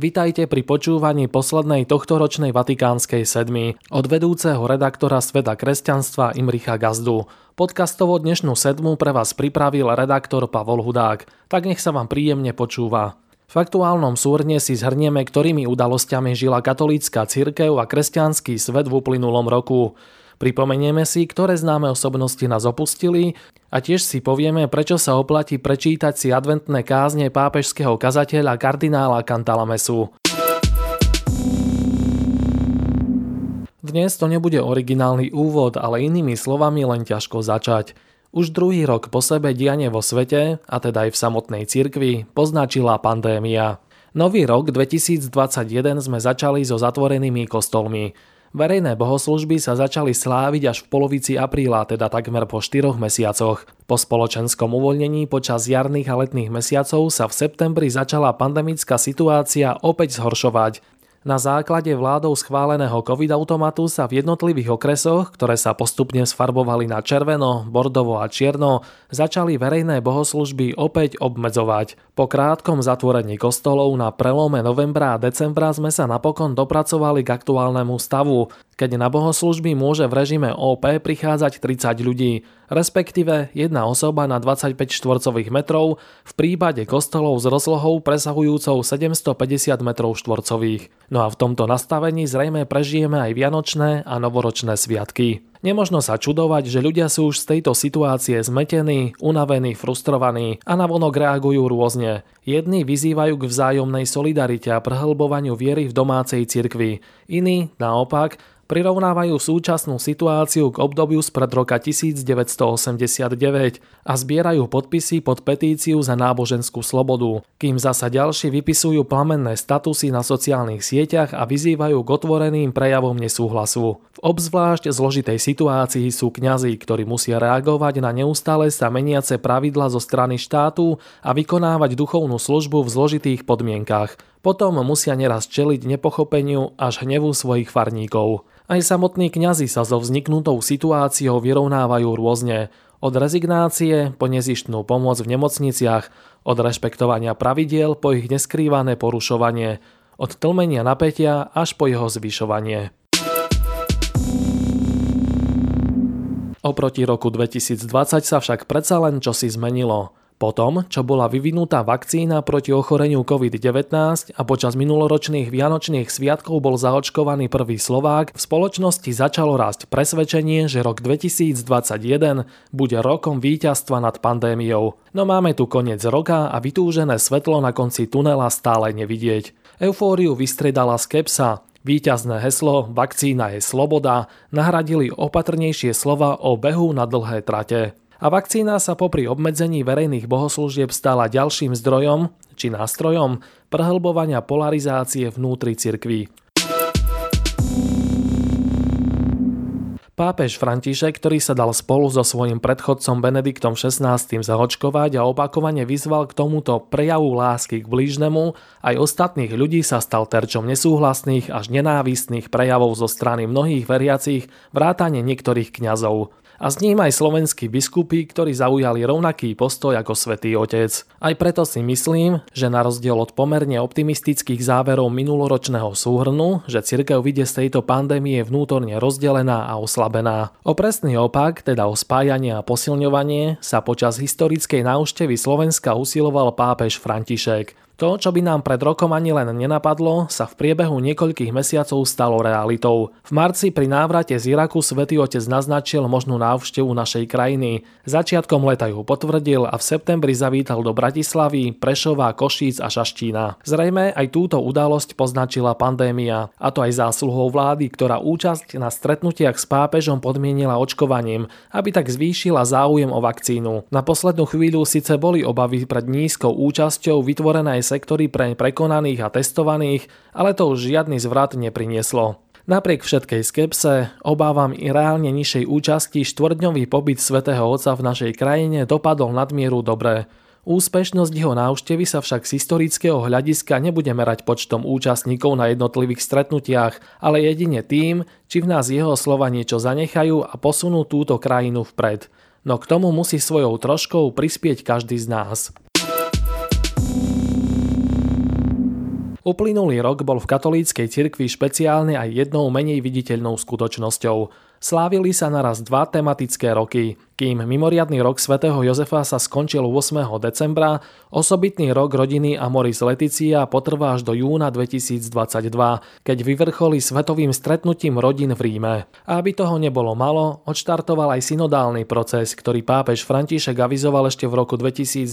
Vitajte pri počúvaní poslednej tohtoročnej Vatikánskej sedmy od vedúceho redaktora Sveta kresťanstva Imricha Gazdu. Podcastovo dnešnú sedmu pre vás pripravil redaktor Pavol Hudák, tak nech sa vám príjemne počúva. V aktuálnom súrne si zhrnieme, ktorými udalosťami žila katolícka cirkev a kresťanský svet v uplynulom roku. Pripomenieme si, ktoré známe osobnosti nás opustili a tiež si povieme, prečo sa oplatí prečítať si adventné kázne pápežského kazateľa kardinála Cantalamesu. Dnes to nebude originálny úvod, ale inými slovami len ťažko začať. Už druhý rok po sebe dianie vo svete, a teda aj v samotnej cirkvi, poznačila pandémia. Nový rok 2021 sme začali so zatvorenými kostolmi. Verejné bohoslužby sa začali sláviť až v polovici apríla, teda takmer po 4 mesiacoch. Po spoločenskom uvoľnení počas jarných a letných mesiacov sa v septembri začala pandemická situácia opäť zhoršovať. Na základe vládou schváleného COVID-automatu sa v jednotlivých okresoch, ktoré sa postupne sfarbovali na červeno, bordovo a čierno, začali verejné bohoslužby opäť obmedzovať. Po krátkom zatvorení kostolov na prelome novembra a decembra sme sa napokon dopracovali k aktuálnemu stavu, keď na bohoslužby môže v režime OP prichádzať 30 ľudí, respektíve jedna osoba na 25 štvorcových metrov v prípade kostolov s rozlohou presahujúcou 750 metrov štvorcových. No a v tomto nastavení zrejme prežijeme aj vianočné a novoročné sviatky. Nemožno sa čudovať, že ľudia sú už z tejto situácie zmetení, unavení, frustrovaní a navonok reagujú rôzne. Jedni vyzývajú k vzájomnej solidarite a prehlbovaniu viery v domácej cirkvi. Iní, naopak, prirovnávajú súčasnú situáciu k obdobiu spred roka 1989 a zbierajú podpisy pod petíciu za náboženskú slobodu, kým zasa ďalší vypisujú plamenné statusy na sociálnych sieťach a vyzývajú k otvoreným prejavom nesúhlasu. V obzvlášť zložitej situácii sú kňazi, ktorí musia reagovať na neustále sa meniace pravidla zo strany štátu a vykonávať duchovnú službu v zložitých podmienkach. Potom musia neraz čeliť nepochopeniu až hnevu svojich farníkov. Aj samotní kňazi sa so vzniknutou situáciou vyrovnávajú rôzne, od rezignácie po nezištnú pomoc v nemocniciach, od rešpektovania pravidiel po ich neskrývané porušovanie, od tlmenia napätia až po jeho zvyšovanie. Oproti roku 2020 sa však predsa len čosi zmenilo. Potom, čo bola vyvinutá vakcína proti ochoreniu COVID-19 a počas minuloročných vianočných sviatkov bol zaočkovaný prvý Slovák, v spoločnosti začalo rásť presvedčenie, že rok 2021 bude rokom víťazstva nad pandémiou. No máme tu koniec roka a vytúžené svetlo na konci tunela stále nevidieť. Eufóriu vystredala skepsa, Výťazné heslo Vakcína je sloboda nahradili opatrnejšie slova o behu na dlhé trate a vakcína sa popri obmedzení verejných bohoslúžieb stala ďalším zdrojom či nástrojom prehlbovania polarizácie vnútri cirkví. Pápež František, ktorý sa dal spolu so svojím predchodcom Benediktom XVI zahočkovať a opakovane vyzval k tomuto prejavu lásky k blížnemu, aj ostatných ľudí sa stal terčom nesúhlasných až nenávistných prejavov zo strany mnohých veriacich, vrátane niektorých kňazov a s ním aj slovenskí biskupy, ktorí zaujali rovnaký postoj ako svätý Otec. Aj preto si myslím, že na rozdiel od pomerne optimistických záverov minuloročného súhrnu, že cirkev vidie z tejto pandémie vnútorne rozdelená a oslabená. O presný opak, teda o spájanie a posilňovanie, sa počas historickej návštevy Slovenska usiloval pápež František. To, čo by nám pred rokom ani len nenapadlo, sa v priebehu niekoľkých mesiacov stalo realitou. V marci pri návrate z Iraku svätý Otec naznačil možnú návštevu našej krajiny. Začiatkom leta ju potvrdil a v septembri zavítal do Bratislavy, Prešova, Košíc a Šaštína. Zrejme aj túto udalosť poznačila pandémia, a to aj zásluhou vlády, ktorá účasť na stretnutiach s pápežom podmienila očkovaním, aby tak zvýšila záujem o vakcínu. Na poslednú chvíľu síce boli obavy pred nízkou účasťou vytvorenej sektory pre prekonaných a testovaných, ale to už žiadny zvrat neprinieslo. Napriek všetkej skepse, obávam i reálne nižšej účasti štvrdňový pobyt svätého Otca v našej krajine dopadol nadmieru dobre. Úspešnosť jeho návštevy sa však z historického hľadiska nebude merať počtom účastníkov na jednotlivých stretnutiach, ale jedine tým, či v nás jeho slova niečo zanechajú a posunú túto krajinu vpred. No k tomu musí svojou troškou prispieť každý z nás. Uplynulý rok bol v katolíckej cirkvi špeciálne aj jednou menej viditeľnou skutočnosťou. Slávili sa naraz dva tematické roky. Kým mimoriadný rok svätého Jozefa sa skončil 8. decembra, osobitný rok rodiny Amoris Leticia potrvá až do júna 2022, keď vyvrcholí svetovým stretnutím rodín v Ríme. A aby toho nebolo malo, odštartoval aj synodálny proces, ktorý pápež František avizoval ešte v roku 2019,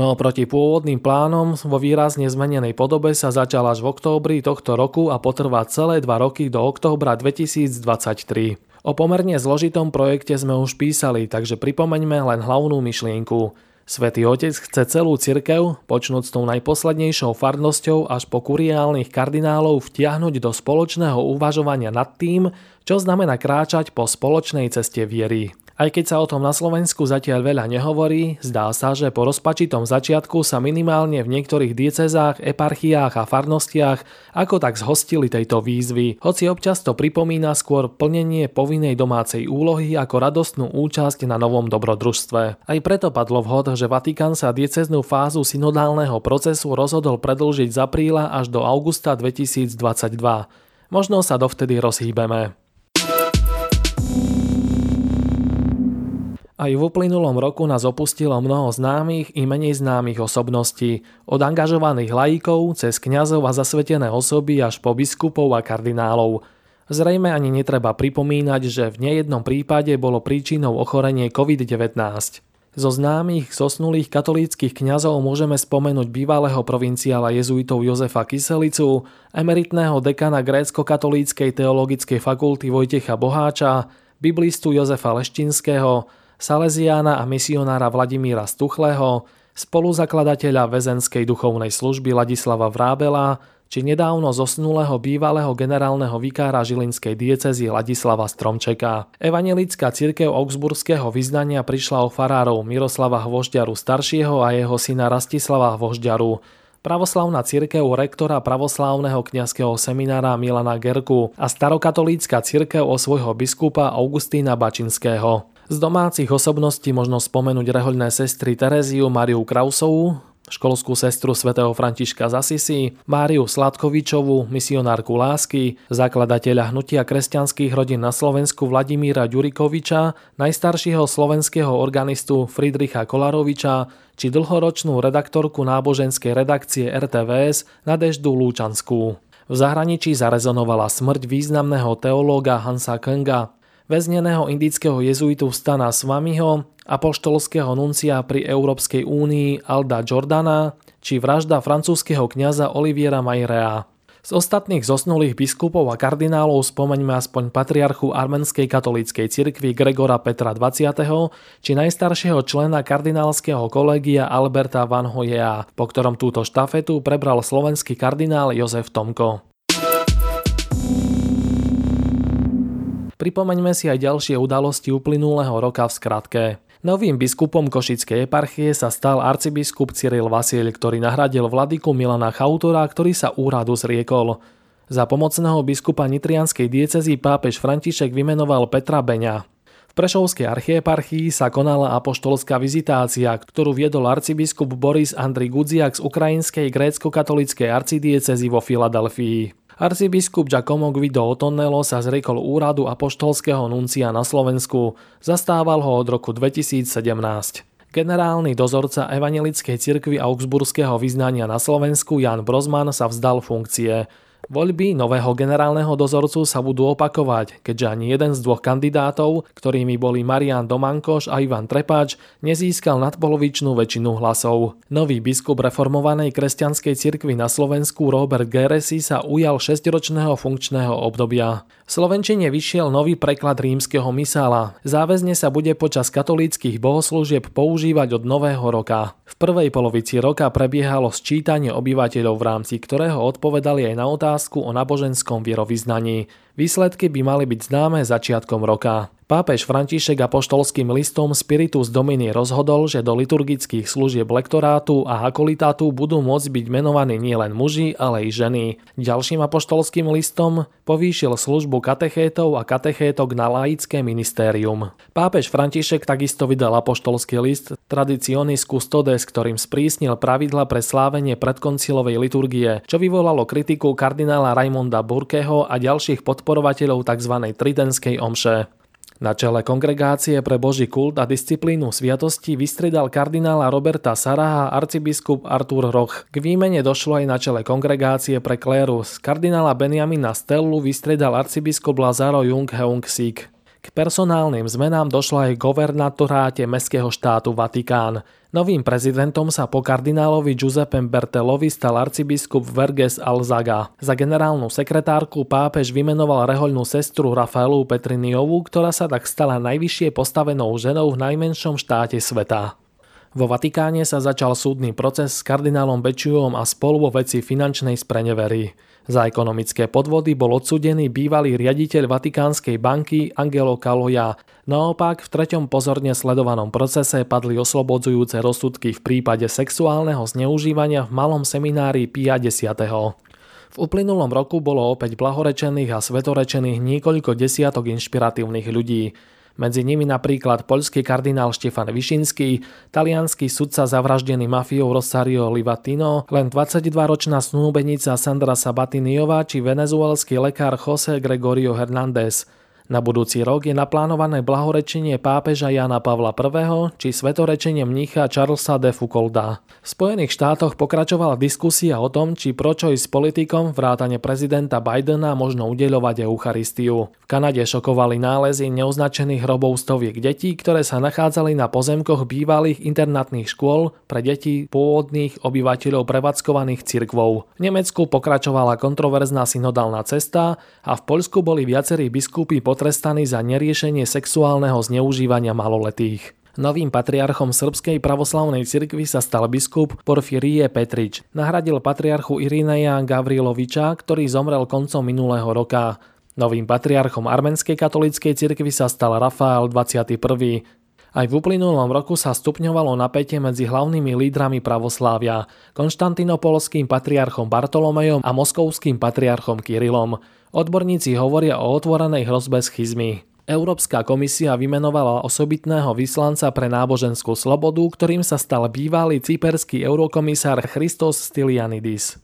no proti pôvodným plánom vo výrazne zmenenej podobe sa začal až v októbri tohto roku a potrvá celé dva roky do októbra 2023. O pomerne zložitom projekte sme už písali, takže pripomeňme len hlavnú myšlienku. Svetý Otec chce celú cirkev, počnúť s tou najposlednejšou farnosťou až po kuriálnych kardinálov vtiahnuť do spoločného uvažovania nad tým, čo znamená kráčať po spoločnej ceste viery. Aj keď sa o tom na Slovensku zatiaľ veľa nehovorí, zdá sa, že po rozpačitom začiatku sa minimálne v niektorých diecezách, eparchiách a farnostiach ako tak zhostili tejto výzvy, hoci občas to pripomína skôr plnenie povinnej domácej úlohy ako radostnú účasť na novom dobrodružstve. Aj preto padlo vhod, že Vatikán sa dieceznú fázu synodálneho procesu rozhodol predlžiť z apríla až do augusta 2022. Možno sa dovtedy rozhýbeme. Aj v uplynulom roku nás opustilo mnoho známych i menej známych osobností, od angažovaných laikov cez kňazov a zasvetené osoby až po biskupov a kardinálov. Zrejme ani netreba pripomínať, že v nejednom prípade bolo príčinou ochorenie COVID-19. Zo známych zosnulých katolíckých kňazov môžeme spomenúť bývalého provinciála jezuitov Jozefa Kyselicu, emeritného dekana grécko-katolíckej teologickej fakulty Vojtecha Boháča, biblistu Jozefa Leštinského, Salesiána a misionára Vladimíra Stuchlého, spoluzakladateľa väzenskej duchovnej služby Ladislava Vrábela, či nedávno zosnulého bývalého generálneho vikára žilinskej diecezy Ladislava Stromčeka. Evangelická církev augsburského vyznania prišla o farárov Miroslava Hvožďaru staršieho a jeho syna Rastislava Hvožďaru, pravoslavná církev rektora pravoslávneho kňazského seminára Milana Gerku a starokatolícka církev o svojho biskupa Augustína Bačinského. Z domácich osobností možno spomenúť rehoľné sestry Tereziu Mariu Krausovú, školskú sestru svätého Františka z Asisi, Máriu Sladkovičovú, misionárku lásky, zakladateľa hnutia kresťanských rodín na Slovensku Vladimíra Ďurikoviča, najstaršieho slovenského organistu Friedricha Kolaroviča, či dlhoročnú redaktorku náboženskej redakcie RTVS Nadeždu Lúčanskú. V zahraničí zarezonovala smrť významného teológa Hansa Kenga väzneného indického jezuitu Stana Swamiho, apoštolského nuncia pri Európskej únii Alda Jordana či vražda francúzského kňaza Oliviera Majrea. Z ostatných zosnulých biskupov a kardinálov spomeňme aspoň patriarchu armenskej katolíckej cirkvi Gregora Petra 20. či najstaršieho člena kardinálskeho kolegia Alberta Van Hoyea, po ktorom túto štafetu prebral slovenský kardinál Jozef Tomko. Pripomeňme si aj ďalšie udalosti uplynulého roka v skratke. Novým biskupom Košickej eparchie sa stal arcibiskup Cyril Vasil, ktorý nahradil vladyku Milana Chautora, ktorý sa úradu zriekol. Za pomocného biskupa Nitrianskej diecezy pápež František vymenoval Petra Beňa. V Prešovskej archieparchii sa konala apoštolská vizitácia, ktorú viedol arcibiskup Boris Andri Gudziak z ukrajinskej grécko-katolíckej arcidiecezy vo Filadelfii. Arcibiskup Giacomo Guido Otonnello sa zriekol úradu apoštolského nuncia na Slovensku, zastával ho od roku 2017. Generálny dozorca Evangelickej cirkvi Augsburského vyznania na Slovensku Jan Brozman sa vzdal funkcie. Voľby nového generálneho dozorcu sa budú opakovať, keďže ani jeden z dvoch kandidátov, ktorými boli Marian Domankoš a Ivan Trepač, nezískal nadpolovičnú väčšinu hlasov. Nový biskup reformovanej kresťanskej cirkvi na Slovensku Robert Geresi sa ujal 6-ročného funkčného obdobia. V Slovenčine vyšiel nový preklad rímskeho misála. Záväzne sa bude počas katolíckých bohoslúžieb používať od nového roka. V prvej polovici roka prebiehalo sčítanie obyvateľov v rámci ktorého odpovedali aj na otázku o náboženskom vierovýznaní. Výsledky by mali byť známe začiatkom roka. Pápež František apoštolským listom Spiritus Domini rozhodol, že do liturgických služieb lektorátu a akolitátu budú môcť byť menovaní nielen muži, ale i ženy. Ďalším apoštolským listom povýšil službu katechétov a katechétok na laické ministérium. Pápež František takisto vydal apoštolský list Traditionis Custodes, ktorým sprísnil pravidla pre slávenie predkoncilovej liturgie, čo vyvolalo kritiku kardinála Raimonda Burkeho a ďalších podporovateľov tzv. tridenskej omše. Na čele kongregácie pre Boží kult a disciplínu sviatosti vystredal kardinála Roberta Saraha arcibiskup Artur Roch. K výmene došlo aj na čele kongregácie pre klérus. Kardinála Benjamina Stellu vystredal arcibiskup Lazaro Jung Heung Sik. K personálnym zmenám došlo aj v governatoráte Mestského štátu Vatikán. Novým prezidentom sa po kardinálovi Giuseppe Bertelovi stal arcibiskup Verges Alzaga. Za generálnu sekretárku pápež vymenoval rehoľnú sestru Rafaelu Petriniovú, ktorá sa tak stala najvyššie postavenou ženou v najmenšom štáte sveta. Vo Vatikáne sa začal súdny proces s kardinálom Bečiuom a spolu vo veci finančnej sprenevery. Za ekonomické podvody bol odsudený bývalý riaditeľ Vatikánskej banky Angelo Kaloja. Naopak v treťom pozorne sledovanom procese padli oslobodzujúce rozsudky v prípade sexuálneho zneužívania v malom seminári Pia 10. V uplynulom roku bolo opäť blahorečených a svetorečených niekoľko desiatok inšpiratívnych ľudí. Medzi nimi napríklad poľský kardinál Štefan Višinský, talianský sudca zavraždený mafiou Rosario Livatino, len 22-ročná snúbenica Sandra Sabatiniová či venezuelský lekár José Gregorio Hernández. Na budúci rok je naplánované blahorečenie pápeža Jana Pavla I. či svetorečenie mnicha Charlesa de Foucaulda. V Spojených štátoch pokračovala diskusia o tom, či pročo s politikom vrátane prezidenta Bidena možno udeľovať Eucharistiu. V Kanade šokovali nálezy neoznačených hrobov stoviek detí, ktoré sa nachádzali na pozemkoch bývalých internátnych škôl pre deti pôvodných obyvateľov prevádzkovaných cirkvov. V Nemecku pokračovala kontroverzná synodálna cesta a v Poľsku boli viacerí biskupy potrestaný za neriešenie sexuálneho zneužívania maloletých. Novým patriarchom Srbskej pravoslavnej cirkvi sa stal biskup Porfirie Petrič. Nahradil patriarchu Irineja Gavriloviča, ktorý zomrel koncom minulého roka. Novým patriarchom Armenskej katolíckej cirkvi sa stal Rafael 21. Aj v uplynulom roku sa stupňovalo napätie medzi hlavnými lídrami pravoslávia, konštantinopolským patriarchom Bartolomejom a moskovským patriarchom Kirilom. Odborníci hovoria o otvorenej hrozbe schizmy. Európska komisia vymenovala osobitného vyslanca pre náboženskú slobodu, ktorým sa stal bývalý cyperský eurokomisár Christos Stylianidis.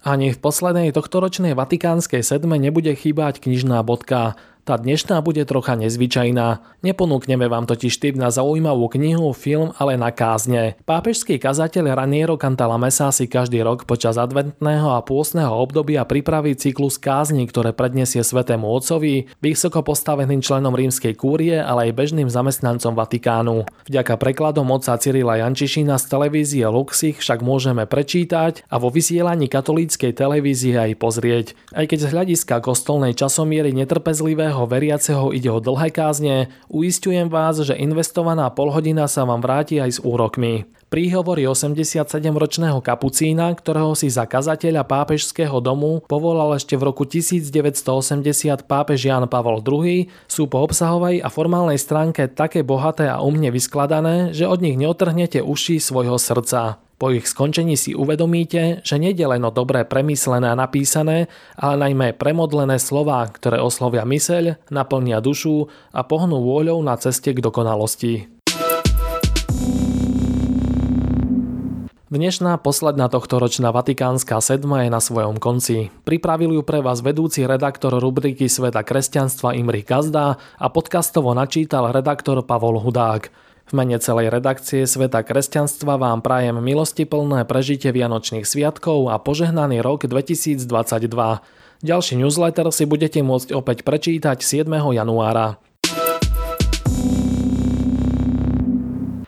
Ani v poslednej tohtoročnej vatikánskej sedme nebude chýbať knižná bodka. Tá dnešná bude trocha nezvyčajná. Neponúkneme vám totiž tip na zaujímavú knihu, film, ale na kázne. Pápežský kazateľ Raniero Cantalamessa si každý rok počas adventného a pôstneho obdobia pripraví cyklus kázni, ktoré predniesie svetému otcovi, vysoko postaveným členom rímskej kúrie, ale aj bežným zamestnancom Vatikánu. Vďaka prekladom otca Cyrila Jančišina z televízie Luxich však môžeme prečítať a vo vysielaní katolíckej televízie aj pozrieť. Aj keď z hľadiska kostolnej časomiery netrpezlivého každého veriaceho ide o dlhé kázne, uistujem vás, že investovaná polhodina sa vám vráti aj s úrokmi. Príhovory 87-ročného kapucína, ktorého si za kazateľa pápežského domu povolal ešte v roku 1980 pápež Jan Pavol II, sú po obsahovej a formálnej stránke také bohaté a umne vyskladané, že od nich neotrhnete uši svojho srdca. Po ich skončení si uvedomíte, že nejde len o dobré premyslené a napísané, ale najmä premodlené slová, ktoré oslovia myseľ, naplnia dušu a pohnú vôľou na ceste k dokonalosti. Dnešná posledná tohtoročná Vatikánska sedma je na svojom konci. Pripravil ju pre vás vedúci redaktor rubriky Sveta kresťanstva Imri Gazda a podcastovo načítal redaktor Pavol Hudák. V mene celej redakcie Sveta kresťanstva vám prajem milostiplné prežitie Vianočných sviatkov a požehnaný rok 2022. Ďalší newsletter si budete môcť opäť prečítať 7. januára.